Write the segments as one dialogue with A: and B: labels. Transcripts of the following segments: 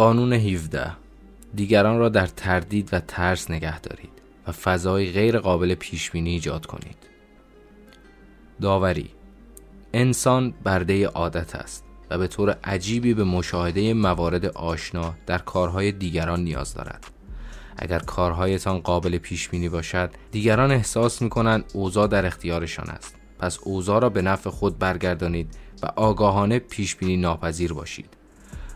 A: قانون 17 دیگران را در تردید و ترس نگه دارید و فضای غیر قابل پیش بینی ایجاد کنید. داوری انسان برده عادت است و به طور عجیبی به مشاهده موارد آشنا در کارهای دیگران نیاز دارد. اگر کارهایتان قابل پیش بینی باشد، دیگران احساس می کنند اوضاع در اختیارشان است. پس اوضاع را به نفع خود برگردانید و آگاهانه پیش بینی ناپذیر باشید.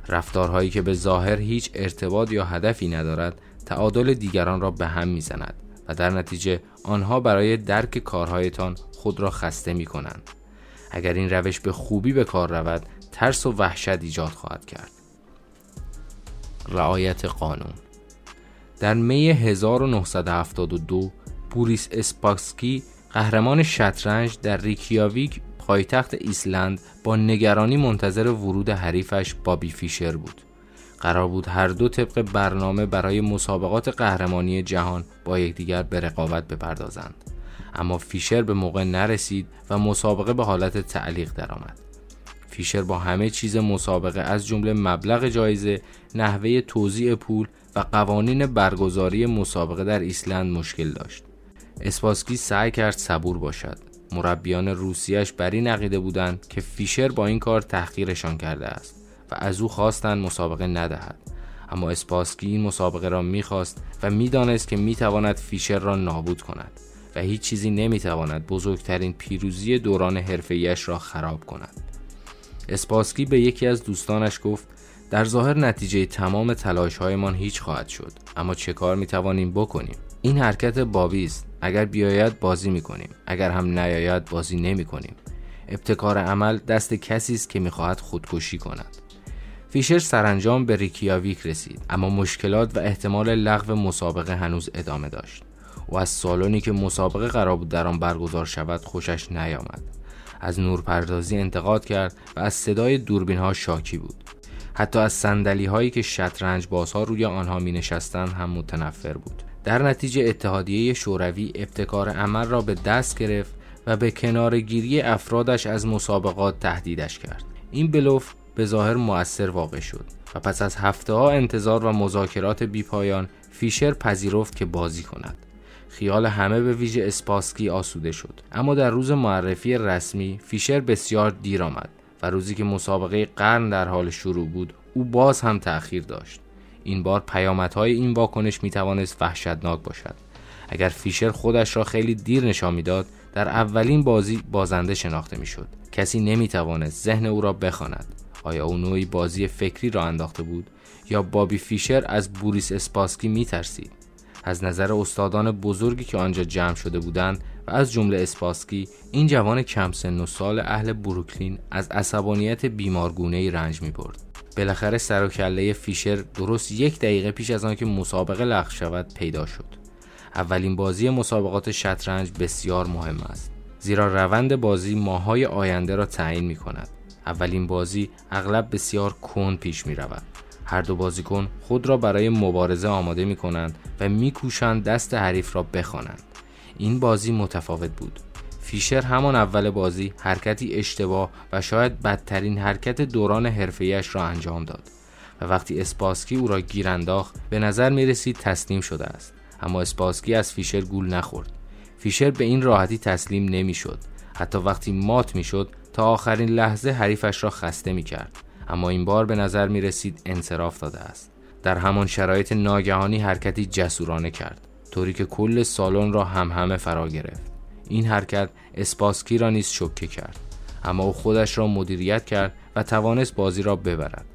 A: رفتارهایی که به ظاهر هیچ ارتباط یا هدفی ندارد تعادل دیگران را به هم می‌زند و در نتیجه آنها برای درک کارهایتان خود را خسته می کنند. اگر این روش به خوبی به کار رود ترس و وحشت ایجاد خواهد کرد. رعایت قانون در می 1972 بوریس اسپاکسکی قهرمان شطرنج در ریکیاویک پایتخت ایسلند با نگرانی منتظر ورود حریفش بابی فیشر بود. قرار بود هر دو طبق برنامه برای مسابقات قهرمانی جهان با یکدیگر به رقابت بپردازند. اما فیشر به موقع نرسید و مسابقه به حالت تعلیق درآمد. فیشر با همه چیز مسابقه از جمله مبلغ جایزه، نحوه توزیع پول و قوانین برگزاری مسابقه در ایسلند مشکل داشت. اسپاسکی سعی کرد صبور باشد مربیان روسیش بر این عقیده بودند که فیشر با این کار تحقیرشان کرده است و از او خواستند مسابقه ندهد. اما اسپاسکی این مسابقه را می‌خواست و می‌دانست که می‌تواند فیشر را نابود کند و هیچ چیزی نمی‌تواند بزرگترین پیروزی دوران حرفه‌ایش را خراب کند. اسپاسکی به یکی از دوستانش گفت در ظاهر نتیجه تمام تلاشهایمان هیچ خواهد شد اما چه کار می‌توانیم بکنیم؟ این حرکت بابی است. اگر بیاید بازی می‌کنیم. اگر هم نیاید بازی نمی‌کنیم. ابتکار عمل دست کسی است که می‌خواهد خودکشی کند. فیشر سرانجام به ریکیاویک رسید اما مشکلات و احتمال لغو مسابقه هنوز ادامه داشت. او از سالونی که مسابقه قرار بود در آن برگزار شود خوشش نیامد. از نورپردازی انتقاد کرد و از صدای دوربین ها شاکی بود. حتی از سندلی هایی که شطرنج بازها روی آنها می نشستند هم متنفر بود. در نتیجه اتحادیه شوروی ابتکار عمل را به دست گرفت و به کنارگیری افرادش از مسابقات تهدیدش کرد. این بلوف به ظاهر مؤثر واقع شد و پس از هفته ها انتظار و مذاکرات بیپایان فیشر پذیرفت که بازی کند. خیال همه به ویژه اسپاسکی آسوده شد. اما در روز معرفی رسمی فیشر بسیار دیر آمد و روزی که مسابقه قرن در حال شروع بود او باز هم تأخیر داشت. این بار پیامدهای این واکنش می توانست وحشتناک باشد. اگر فیشر خودش را خیلی دیر نشان می‌داد در اولین بازی بازنده شناخته می‌شد. کسی نمی توانست ذهن او را بخواند. آیا او نوعی بازی فکری را انداخته بود یا بابی فیشر از بوریس اسپاسکی می ترسید از نظر استادان بزرگی که آنجا جمع شده بودند و از جمله اسپاسکی این جوان کم سن و سال اهل بروکلین از عصبانیت بیمارگونه رنج می برد. بالاخره سر و کله فیشر درست یک دقیقه پیش از آنکه مسابقه لغو شود پیدا شد. اولین بازی مسابقات شطرنج بسیار مهم است زیرا روند بازی ماهای آینده را تعیین می کند اولین بازی اغلب بسیار کند پیش می رود هر دو بازیکن خود را برای مبارزه آماده می کنند و می کوشند دست حریف را بخوانند. این بازی متفاوت بود. فیشر همان اول بازی حرکتی اشتباه و شاید بدترین حرکت دوران حرفه‌ایش را انجام داد و وقتی اسپاسکی او را گیر انداخت به نظر می رسید تسلیم شده است. اما اسپاسکی از فیشر گول نخورد. فیشر به این راحتی تسلیم نمی‌شد. حتی وقتی مات می‌شد تا آخرین لحظه حریفش را خسته می کرد اما این بار به نظر می رسید انصراف داده است. در همان شرایط ناگهانی حرکتی جسورانه کرد. طوری که کل سالن را هم همه فرا گرفت. این حرکت اسپاسکی را نیز شوکه کرد. اما او خودش را مدیریت کرد و توانست بازی را ببرد.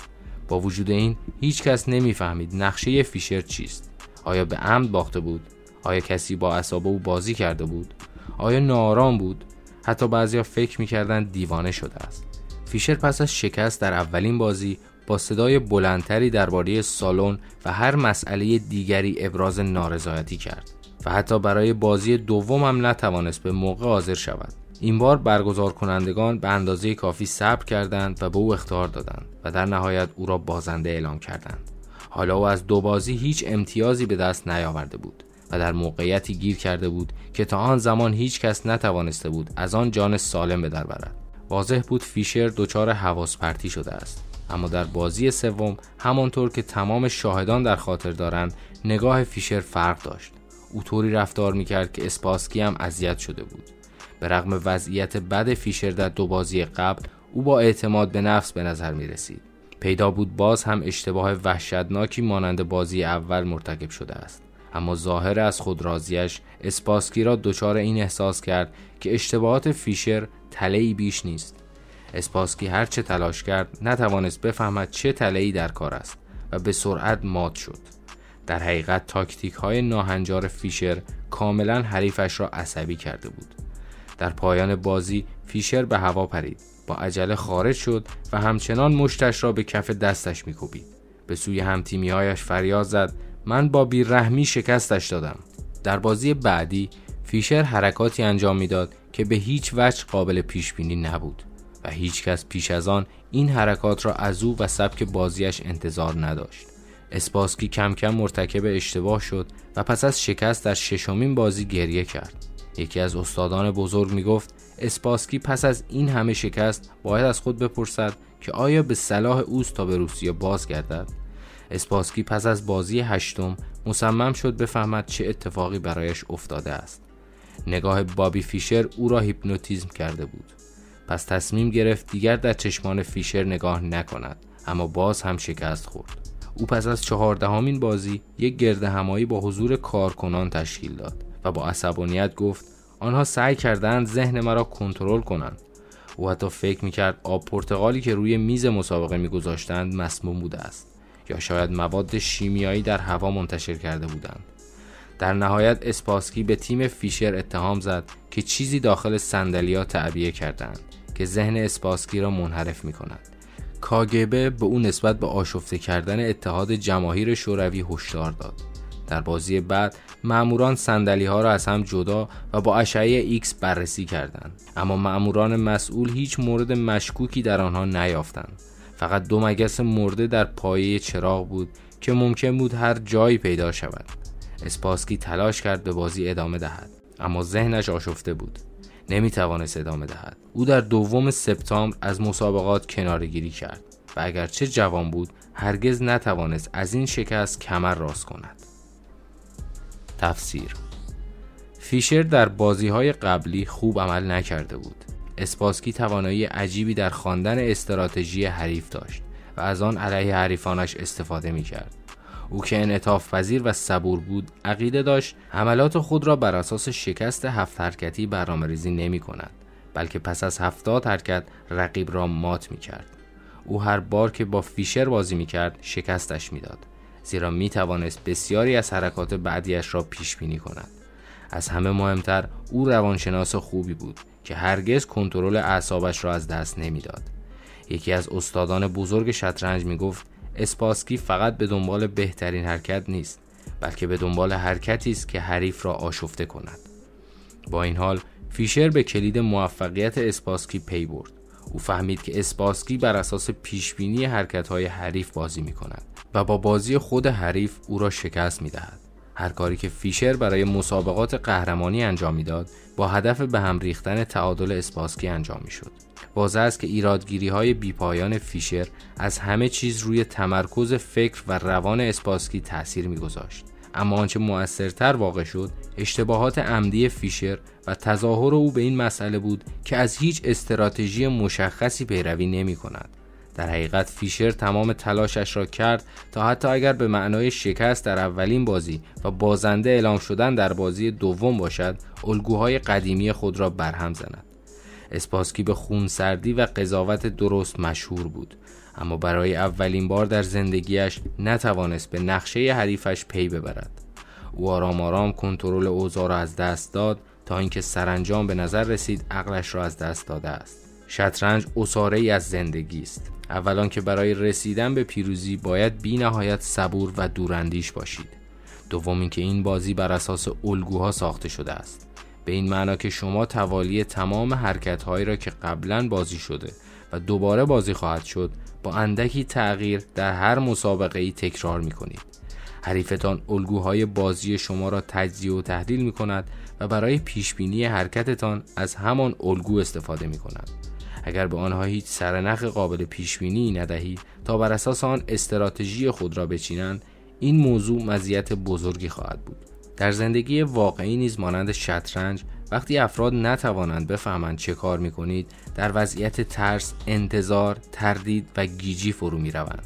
A: با وجود این هیچ کس نمی‌فهمید نقشه فیشر چیست. آیا به عمد باخته بود؟ آیا کسی با اعصاب او بازی کرده بود؟ آیا نارام بود؟ حتی بعضیا فکر می‌کردند دیوانه شده است. فیشر پس از شکست در اولین بازی با صدای بلندتری درباره سالن و هر مسئله دیگری ابراز نارضایتی کرد. و حتی برای بازی دوم هم نتوانست به موقع حاضر شود. این بار برگزار کنندگان به اندازه کافی صبر کردند و به او اختار دادند و در نهایت او را بازنده اعلام کردند. حالا او از دو بازی هیچ امتیازی به دست نیاورده بود و در موقعیتی گیر کرده بود که تا آن زمان هیچ کس نتوانسته بود از آن جان سالم به در برد. واضح بود فیشر دچار حواس پرتی شده است. اما در بازی سوم همانطور که تمام شاهدان در خاطر دارند نگاه فیشر فرق داشت. او طوری رفتار می‌کرد که اسپاسکی هم اذیت شده بود به رغم وضعیت بد فیشر در دو بازی قبل او با اعتماد به نفس به نظر می رسید. پیدا بود باز هم اشتباه وحشتناکی مانند بازی اول مرتکب شده است. اما ظاهر از خود راضیش اسپاسکی را دچار این احساس کرد که اشتباهات فیشر تلهی بیش نیست. اسپاسکی هر چه تلاش کرد نتوانست بفهمد چه تلهی در کار است و به سرعت مات شد. در حقیقت تاکتیک های ناهنجار فیشر کاملا حریفش را عصبی کرده بود. در پایان بازی فیشر به هوا پرید با عجله خارج شد و همچنان مشتش را به کف دستش میکوبید. به سوی همتیمیهایش فریاد زد من با بیرحمی شکستش دادم. در بازی بعدی فیشر حرکاتی انجام می‌داد که به هیچ وجه قابل پیش بینی نبود و هیچ کس پیش از آن این حرکات را از او و سبک بازیش انتظار نداشت. اسپاسکی کم کم مرتکب اشتباه شد و پس از شکست در ششمین بازی گریه کرد. یکی از استادان بزرگ می گفت اسپاسکی پس از این همه شکست باید از خود بپرسد که آیا به صلاح اوست تا به روسیه بازگردد؟ اسپاسکی پس از بازی هشتم مصمم شد بفهمد چه اتفاقی برایش افتاده است. نگاه بابی فیشر او را هیپنوتیزم کرده بود. پس تصمیم گرفت دیگر در چشمان فیشر نگاه نکند اما باز هم شکست خورد. او پس از چهاردهمین بازی یک گرد همایی با حضور کارکنان تشکیل داد و با عصبانیت گفت آنها سعی کردند ذهن مرا کنترل کنند او حتی فکر می‌کرد آب پرتغالی که روی میز مسابقه میگذاشتند مسموم بوده است یا شاید مواد شیمیایی در هوا منتشر کرده بودند در نهایت اسپاسکی به تیم فیشر اتهام زد که چیزی داخل صندلیا تعبیه کردند که ذهن اسپاسکی را منحرف می کند. کاگ‌ب به او نسبت به آشفته کردن اتحاد جماهیر شوروی هشدار داد. در بازی بعد ماموران صندلی ها را از هم جدا و با اشعه ایکس بررسی کردند. اما ماموران مسئول هیچ مورد مشکوکی در آنها نیافتند. فقط دو مگس مرده در پایه چراغ بود که ممکن بود هر جایی پیدا شود. اسپاسکی تلاش کرد به بازی ادامه دهد. اما ذهنش آشفته بود. نمی توانست ادامه دهد. او در دوم سپتامبر از مسابقات کنارگیری کرد و اگرچه جوان بود هرگز نتوانست از این شکست کمر راست کند. تفسیر فیشر در بازی های قبلی خوب عمل نکرده بود. اسپاسکی توانایی عجیبی در خواندن استراتژی حریف داشت و از آن علیه حریفانش استفاده می کرد. او که انعطاف پذیر و صبور بود عقیده داشت حملات خود را بر اساس شکست هفت حرکتی برنامه ریزی نمی کند بلکه پس از هفتاد حرکت رقیب را مات می کرد. او هر بار که با فیشر بازی می کرد شکستش می‌داد زیرا می توانست بسیاری از حرکات بعدیش را پیش بینی کند از همه مهمتر او روانشناس خوبی بود که هرگز کنترل اعصابش را از دست نمی‌داد یکی از استادان بزرگ شطرنج می گفت اسپاسکی فقط به دنبال بهترین حرکت نیست بلکه به دنبال حرکتی است که حریف را آشفته کند با این حال فیشر به کلید موفقیت اسپاسکی پی برد او فهمید که اسپاسکی بر اساس پیشبینی حرکت‌های حریف بازی می کند و با بازی خود حریف او را شکست می دهد. هر کاری که فیشر برای مسابقات قهرمانی انجام می‌داد با هدف به هم ریختن تعادل اسپاسکی انجام می شد. واضح است که ایرادگیری های بیپایان فیشر از همه چیز روی تمرکز فکر و روان اسپاسکی تاثیر میگذاشت. اما آنچه موثرتر واقع شد اشتباهات عمدی فیشر و تظاهر او به این مسئله بود که از هیچ استراتژی مشخصی پیروی نمی کند. در حقیقت فیشر تمام تلاشش را کرد تا حتی اگر به معنای شکست در اولین بازی و بازنده اعلام شدن در بازی دوم باشد الگوهای قدیمی خود را برهم زند اسپاسکی به خونسردی و قضاوت درست مشهور بود. اما برای اولین بار در زندگیش نتوانست به نقشه حریفش پی ببرد. او آرام آرام کنترل اوضاع را از دست داد تا اینکه سرانجام به نظر رسید عقلش را از دست داده است. شطرنج اصاره ای از زندگی است. اولان که برای رسیدن به پیروزی باید بی نهایت صبور و دوراندیش باشید. دوم اینکه این بازی بر اساس الگوها ساخته شده است. به این معنا که شما توالی تمام حرکت هایی را که قبلا بازی شده و دوباره بازی خواهد شد با اندکی تغییر در هر مسابقه ای تکرار می کنید حریفتان الگوهای بازی شما را تجزیه و تحلیل می کند و برای پیش بینی حرکتتان از همان الگو استفاده می کند اگر به آنها هیچ سرنخ قابل پیش بینی ندهید تا بر اساس آن استراتژی خود را بچینند این موضوع مزیت بزرگی خواهد بود. در زندگی واقعی نیز مانند شطرنج وقتی افراد نتوانند بفهمند چه کار می کنید در وضعیت ترس، انتظار، تردید و گیجی فرو می روند.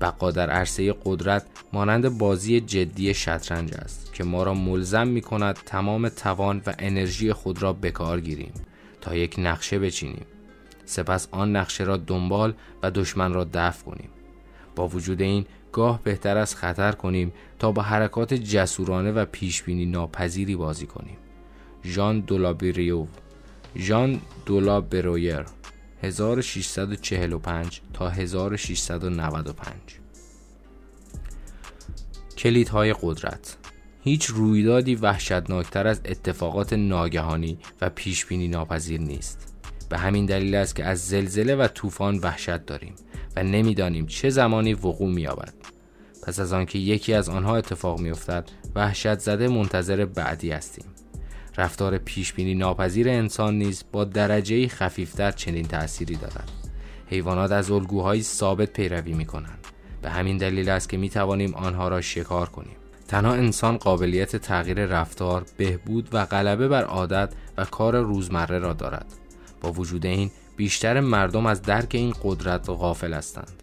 A: بقا در عرصه قدرت مانند بازی جدی شطرنج است که ما را ملزم می کند تمام توان و انرژی خود را به کار گیریم تا یک نقشه بچینیم سپس آن نقشه را دنبال و دشمن را دفع کنیم با وجود این گاه بهتر از خطر کنیم تا با حرکات جسورانه و پیشبینی ناپذیری بازی کنیم. ژان دولابریو ژان دولابرویر 1645 تا 1695 کلیدهای قدرت. هیچ رویدادی وحشتناکتر از اتفاقات ناگهانی و پیشبینی ناپذیر نیست. به همین دلیل است که از زلزله و طوفان وحشت داریم. نمی‌دانیم چه زمانی وقوع می‌یابد. پس از آنکه یکی از آنها اتفاق میافتد وحشت زده منتظر بعدی هستیم. رفتار پیشبینی ناپذیر انسان نیز با درجه خفیفتر چنین تأثیری دارد. حیوانات از الگوهایی ثابت پیروی می کنند به همین دلیل است که می توانیم آنها را شکار کنیم. تنها انسان قابلیت تغییر رفتار، بهبود و غلبه بر عادت و کار روزمره را دارد. با وجود این بیشتر مردم از درک این قدرت غافل هستند.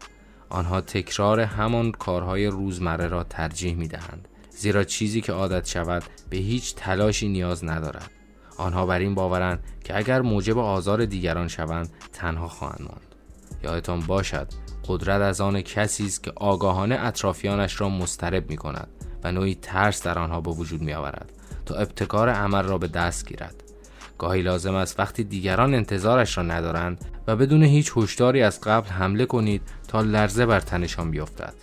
A: آنها تکرار همان کارهای روزمره را ترجیح می دهند. زیرا چیزی که عادت شود به هیچ تلاشی نیاز ندارد. آنها بر این باورند که اگر موجب آزار دیگران شوند تنها خواهند ماند. یادتان باشد قدرت از آن کسی است که آگاهانه اطرافیانش را مسترب می کند و نوعی ترس در آنها به وجود می آورد تا ابتکار عمل را به دست گیرد گاهی لازم است وقتی دیگران انتظارش را ندارند و بدون هیچ هشداری از قبل حمله کنید تا لرزه بر تنشان بیفتد.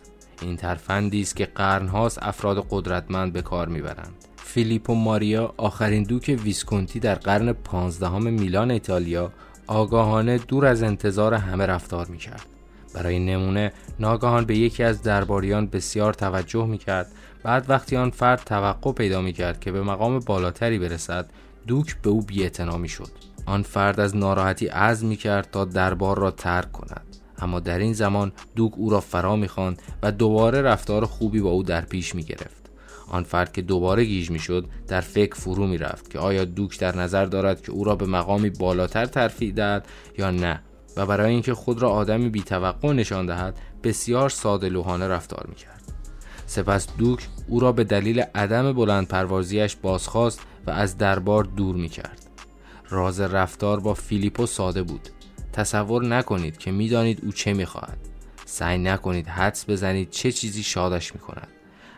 A: این ترفندی است که قرنهاست افراد قدرتمند به کار می‌برند. فیلیپو ماریا آخرین دوک ویسکونتی در قرن پانزدهم میلان ایتالیا آگاهانه دور از انتظار همه رفتار می‌کرد. برای نمونه ناگهان به یکی از درباریان بسیار توجه می‌کرد. بعد وقتی آن فرد توقع پیدا می کرد که به مقام بالاتری برسد دوک به او بیعتنا شد آن فرد از ناراحتی عزم می کرد تا دربار را ترک کند. اما در این زمان دوک او را فرا می‌خواند و دوباره رفتار خوبی با او در پیش می گرفت آن فرد که دوباره گیج می شد در فکر فرو می رفت که آیا دوک در نظر دارد که او را به مقامی بالاتر ترفیع دهد یا نه و برای اینکه خود را آدمی بیتوقع نشان دهد بسیار ساده لوحانه رفتار می کرد. سپس دوک او را به دلیل عدم بلند پروازیش بازخواست و از دربار دور می کرد. راز رفتار با فیلیپو ساده بود. تصور نکنید که می‌دانید او چه می خواهد. سعی نکنید حدس بزنید چه چیزی شادش می کند.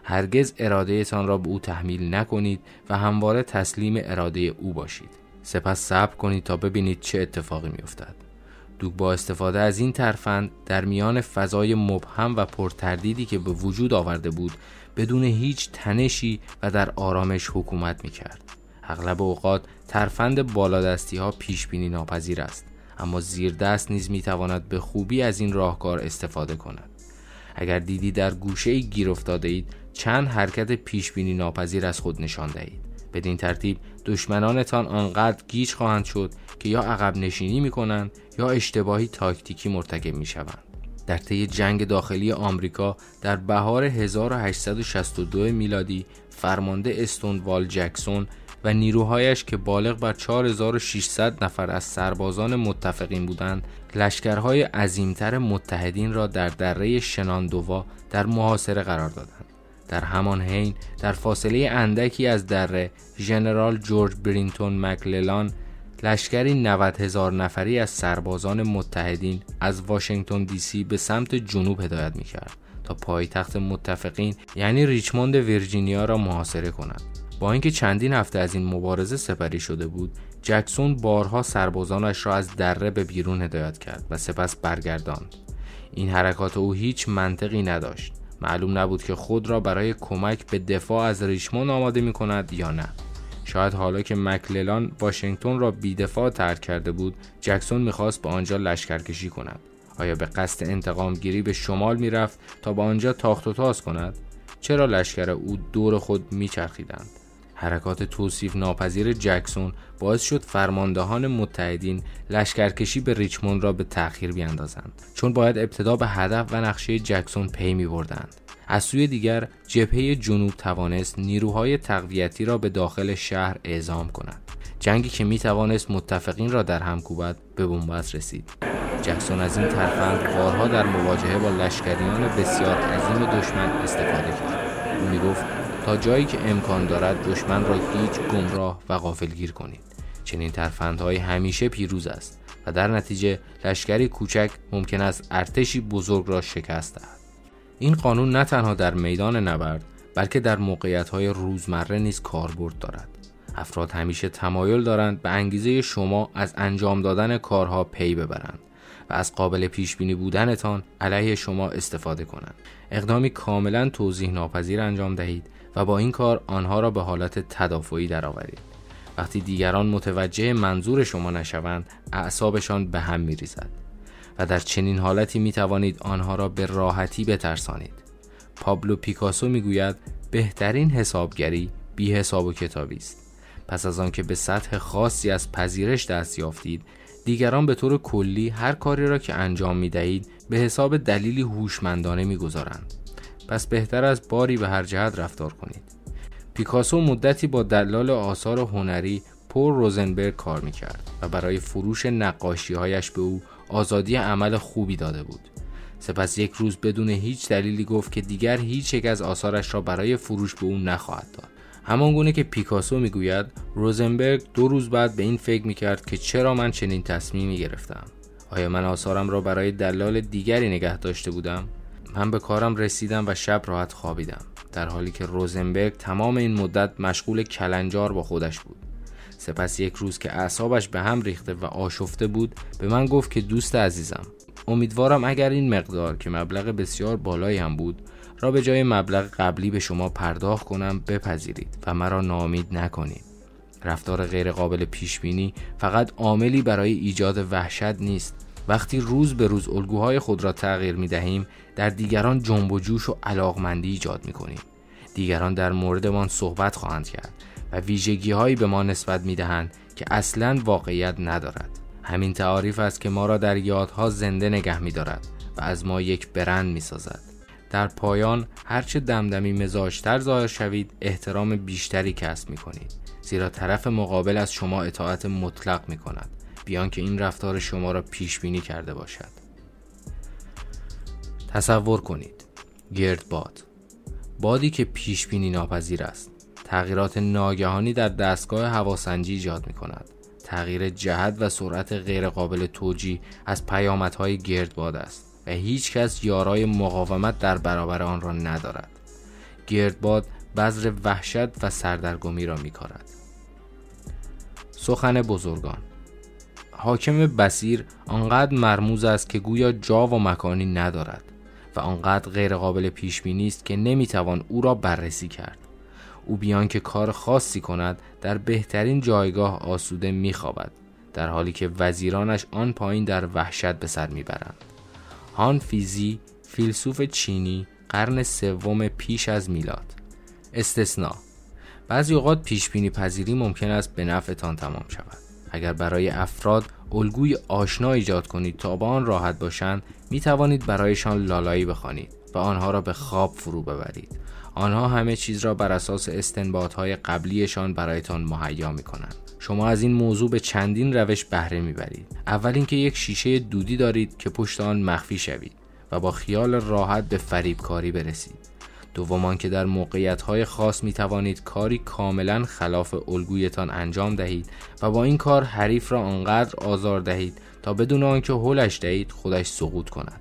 A: هرگز اراده را به او تحمیل نکنید و همواره تسلیم اراده او باشید. سپس صبر کنید تا ببینید چه اتفاقی می دوک با استفاده از این ترفند در میان فضای مبهم و پرتردیدی که به وجود آورده بود بدون هیچ تنشی و در آرامش حکومت می کرد. اغلب اوقات ترفند بالادستی ها پیش بینی ناپذیر است اما زیر دست نیز می تواند به خوبی از این راهکار استفاده کند. اگر دیدی در گوشه گیر افتاده اید چند حرکت پیش بینی ناپذیر از خود نشان دهید. بدین ترتیب دشمنانتان آنقدر گیج خواهند شد که یا عقب نشینی می کنند یا اشتباهی تاکتیکی مرتکب می شوند. در طی جنگ داخلی آمریکا در بهار 1862 میلادی فرمانده استونوال جکسون و نیروهایش که بالغ بر 4600 نفر از سربازان متفقین بودند لشکرهای عظیمتر متحدین را در دره شناندووا در محاصره قرار دادند در همان حین در فاصله اندکی از دره ژنرال جورج برینتون مکللان لشکری 90 هزار نفری از سربازان متحدین از واشنگتن دی سی به سمت جنوب هدایت می کرد تا پایتخت متفقین یعنی ریچموند ویرجینیا را محاصره کند. با اینکه چندین هفته از این مبارزه سپری شده بود، جکسون بارها سربازانش را از دره به بیرون هدایت کرد و سپس برگرداند. این حرکات او هیچ منطقی نداشت. معلوم نبود که خود را برای کمک به دفاع از ریچموند آماده می کند یا نه. شاید حالا که مکللان واشنگتن را بیدفاع ترک کرده بود جکسون می‌خواست به آنجا لشکرکشی کند. آیا به قصد انتقام گیری به شمال می‌رفت تا به آنجا تاخت و تاز کند؟ چرا لشکر او دور خود میچرخیدند؟ حرکات توصیف ناپذیر جکسون باعث شد فرماندهان متحدین لشکرکشی به ریچموند را به تأخیر بیاندازند. چون باید ابتدا به هدف و نقشه جکسون پی می بردند. از سوی دیگر جبهه جنوب توانست نیروهای تقویتی را به داخل شهر اعزام کند. جنگی که می توانست متفقین را در هم کوبد به بنبست رسید. جکسون از این ترفند بارها در مواجهه با لشکریان بسیار عظیم دشمن استفاده کرد. او می گفت تا جایی که امکان دارد دشمن را هیچ گمراه و غافلگیر کنید. چنین ترفندهای همیشه پیروز است و در نتیجه لشکری کوچک ممکن است ارتشی بزرگ را شکست دهد. این قانون نه تنها در میدان نبرد بلکه در های روزمره نیز کاربرد دارد. افراد همیشه تمایل دارند به انگیزه شما از انجام دادن کارها پی ببرند و از قابل پیش بینی بودنتان علیه شما استفاده کنند. اقدامی کاملا توضیح ناپذیر انجام دهید و با این کار آنها را به حالت تدافعی درآورید. وقتی دیگران متوجه منظور شما نشوند اعصابشان به هم میریزد و در چنین حالتی می توانید آنها را به راحتی بترسانید. پابلو پیکاسو می‌گوید بهترین حسابگری بی حساب و کتابی است. پس از آنکه به سطح خاصی از پذیرش دست یافتید دیگران به طور کلی هر کاری را که انجام می دهید به حساب دلیلی هوشمندانه می‌گذارند. پس بهتر از باری به هر جهت رفتار کنید. پیکاسو مدتی با دلال آثار هنری پول روزنبرگ کار می‌کرد و برای فروش نقاشی هایش به او آزادی عمل خوبی داده بود. سپس یک روز بدون هیچ دلیلی گفت که دیگر هیچ یک از آثارش را برای فروش به او نخواهد داد. همان گونه که پیکاسو می‌گوید روزنبرگ دو روز بعد به این فکر می‌کرد که چرا من چنین تصمیمی گرفتم؟ آیا من آثارم را برای دلال دیگری نگه داشته بودم؟ من به کارم رسیدم و شب راحت خوابیدم. در حالی که روزنبرگ تمام این مدت مشغول کلنجار با خودش بود. سپس یک روز که اعصابش به هم ریخته و آشفته بود به من گفت که دوست عزیزم امیدوارم اگر این مقدار که مبلغ بسیار بالایی هم بود را به جای مبلغ قبلی به شما پرداخت کنم بپذیرید و مرا نامید نکنید. رفتار غیرقابل پیش بینی فقط عاملی برای ایجاد وحشت نیست. وقتی روز به روز الگوهای خود را تغییر می دهیم در دیگران جنب و جوش و علاقمندی ایجاد می کنیم دیگران در موردمان صحبت خواهند کرد و ویژگی هایی به ما نسبت می دهند که اصلا واقعیت ندارد. همین تعاریف است که ما را در یادها زنده نگه می دارد و از ما یک برند می سازد در پایان هرچه دمدمی مزاجتر ظاهر شوید احترام بیشتری کسب می کنید زیرا طرف مقابل از شما اطاعت مطلق می کند بیان که این رفتار شما را پیش بینی کرده باشد. تصور کنید. گرد باد. بادی که پیش بینی ناپذیر است. تغییرات ناگهانی در دستگاه هواسنجی ایجاد می کند تغییر جهت و سرعت غیرقابل توجی از پیامدهای گردباد است و هیچ کس یارای مقاومت در برابر آن را ندارد. گردباد بذر وحشت و سردرگمی را می کارد. سخن بزرگان. حاکم بسیر آنقدر مرموز است که گویا جا و مکانی ندارد. و آنقدر غیرقابل پیش بینی است که نمی‌توان او را بررسی کرد. او بیان که کار خاصی کند در بهترین جایگاه آسوده میخوابد در حالی که وزیرانش آن پایین در وحشت به سر می‌برند. هان فیزی فیلسوف چینی قرن سوم پیش از میلاد. استثنا بعضی اوقات پیش بینی پذیری ممکن است به نفعتان تمام شود. اگر برای افراد الگوی آشنا ایجاد کنید تا با آن راحت باشند می توانید برایشان لالایی بخوانید و آنها را به خواب فرو ببرید. آنها همه چیز را بر اساس های قبلیشان برایتان مهیا می کنند شما از این موضوع به چندین روش بهره می‌برید. اول اینکه یک شیشه دودی دارید که پشت آن مخفی شوید و با خیال راحت به فریبکاری برسید. دومان که در موقعیت های خاص می توانید کاری کاملا خلاف الگویتان انجام دهید و با این کار حریف را آنقدر آزار دهید تا بدون آنکه هلش دهید خودش سقوط کند.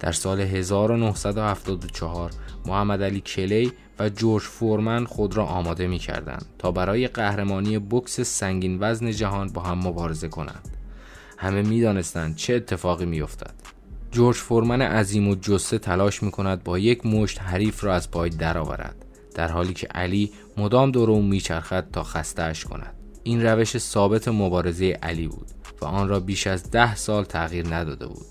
A: در سال 1974 محمد علی کلی و جورج فورمن خود را آماده می کردند تا برای قهرمانی بکس سنگین وزن جهان با هم مبارزه کنند. همه می دانستند چه اتفاقی می جورج فورمن عظیم و جسه تلاش می کند با یک مشت حریف را از پای درآورد در حالی که علی مدام دور او میچرخد تا خستهاش کند. این روش ثابت مبارزه علی بود و آن را بیش از ده سال تغییر نداده بود.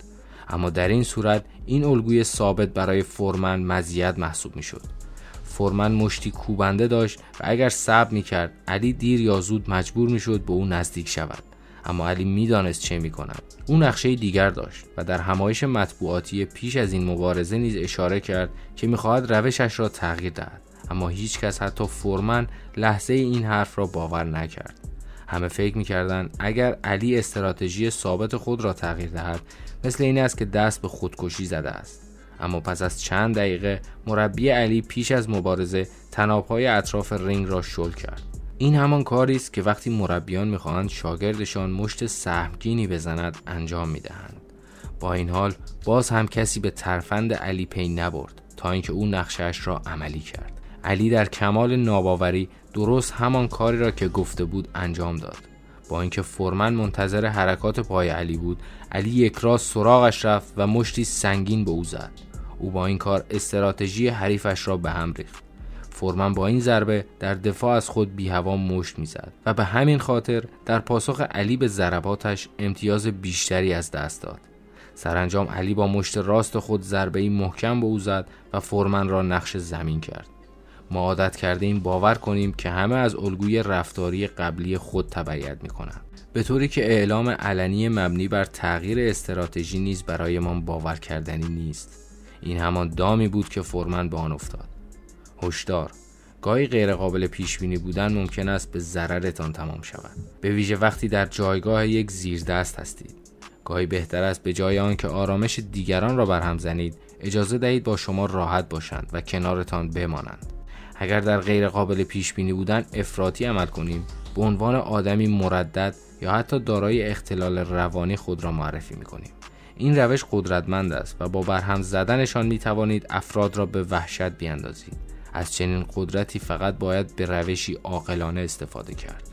A: اما در این صورت این الگوی ثابت برای فورمن مزیت محسوب می شد فورمن مشتی کوبنده داشت و اگر صبر می‌کرد علی دیر یا زود مجبور می‌شد به او نزدیک شود. اما علی می‌دانست چه می‌کند او نقشه دیگر داشت و در همایش مطبوعاتی پیش از این مبارزه نیز اشاره کرد که می‌خواهد روشش را تغییر دهد. اما هیچ کس حتی فورمن لحظه این حرف را باور نکرد. همه فکر می‌کردند اگر علی استراتژی ثابت خود را تغییر دهد مثل این است که دست به خودکشی زده است. اما پس از چند دقیقه مربی علی پیش از مبارزه تنابهای اطراف رینگ را شل کرد. این همان کاری است که وقتی مربیان می‌خواهند شاگردشان مشت سهمگینی بزند انجام می‌دهند. با این حال باز هم کسی به ترفند علی پی نبرد تا اینکه او نقشش را عملی کرد. علی در کمال ناباوری درست همان کاری را که گفته بود انجام داد. با اینکه فورمن منتظر حرکات پای علی بود علی یک راست سراغش رفت و مشتی سنگین به او زد. او با این کار استراتژی حریفش را به هم ریخت. فورمن با این ضربه در دفاع از خود بی هوا مشت می‌زد و به همین خاطر در پاسخ علی به ضرباتش امتیاز بیشتری از دست داد. سرانجام علی با مشت راست خود ضربه محکم به او زد و فورمن را نقش زمین کرد. ما عادت کرده این باور کنیم که همه از الگوی رفتاری قبلی خود تبعیت می کنند. به طوری که اعلام علنی مبنی بر تغییر استراتژی نیز برایمان باور کردنی نیست. این همان دامی بود که فورمن به آن افتاد. هشدار گاهی غیرقابل پیش بینی بودن ممکن است به ضررتان تمام شود به ویژه وقتی در جایگاه یک زیردست هستید گاهی بهتر است به جای آنکه آرامش دیگران را برهم زنید اجازه دهید با شما راحت باشند و کنارتان بمانند اگر در غیر قابل پیش بینی بودن افراطی عمل کنیم به عنوان آدمی مردد یا حتی دارای اختلال روانی خود را معرفی می کنیم. این روش قدرتمند است و با برهم زدنشان می توانید افراد را به وحشت بیاندازید. از چنین قدرتی فقط باید به روشی عاقلانه استفاده کرد.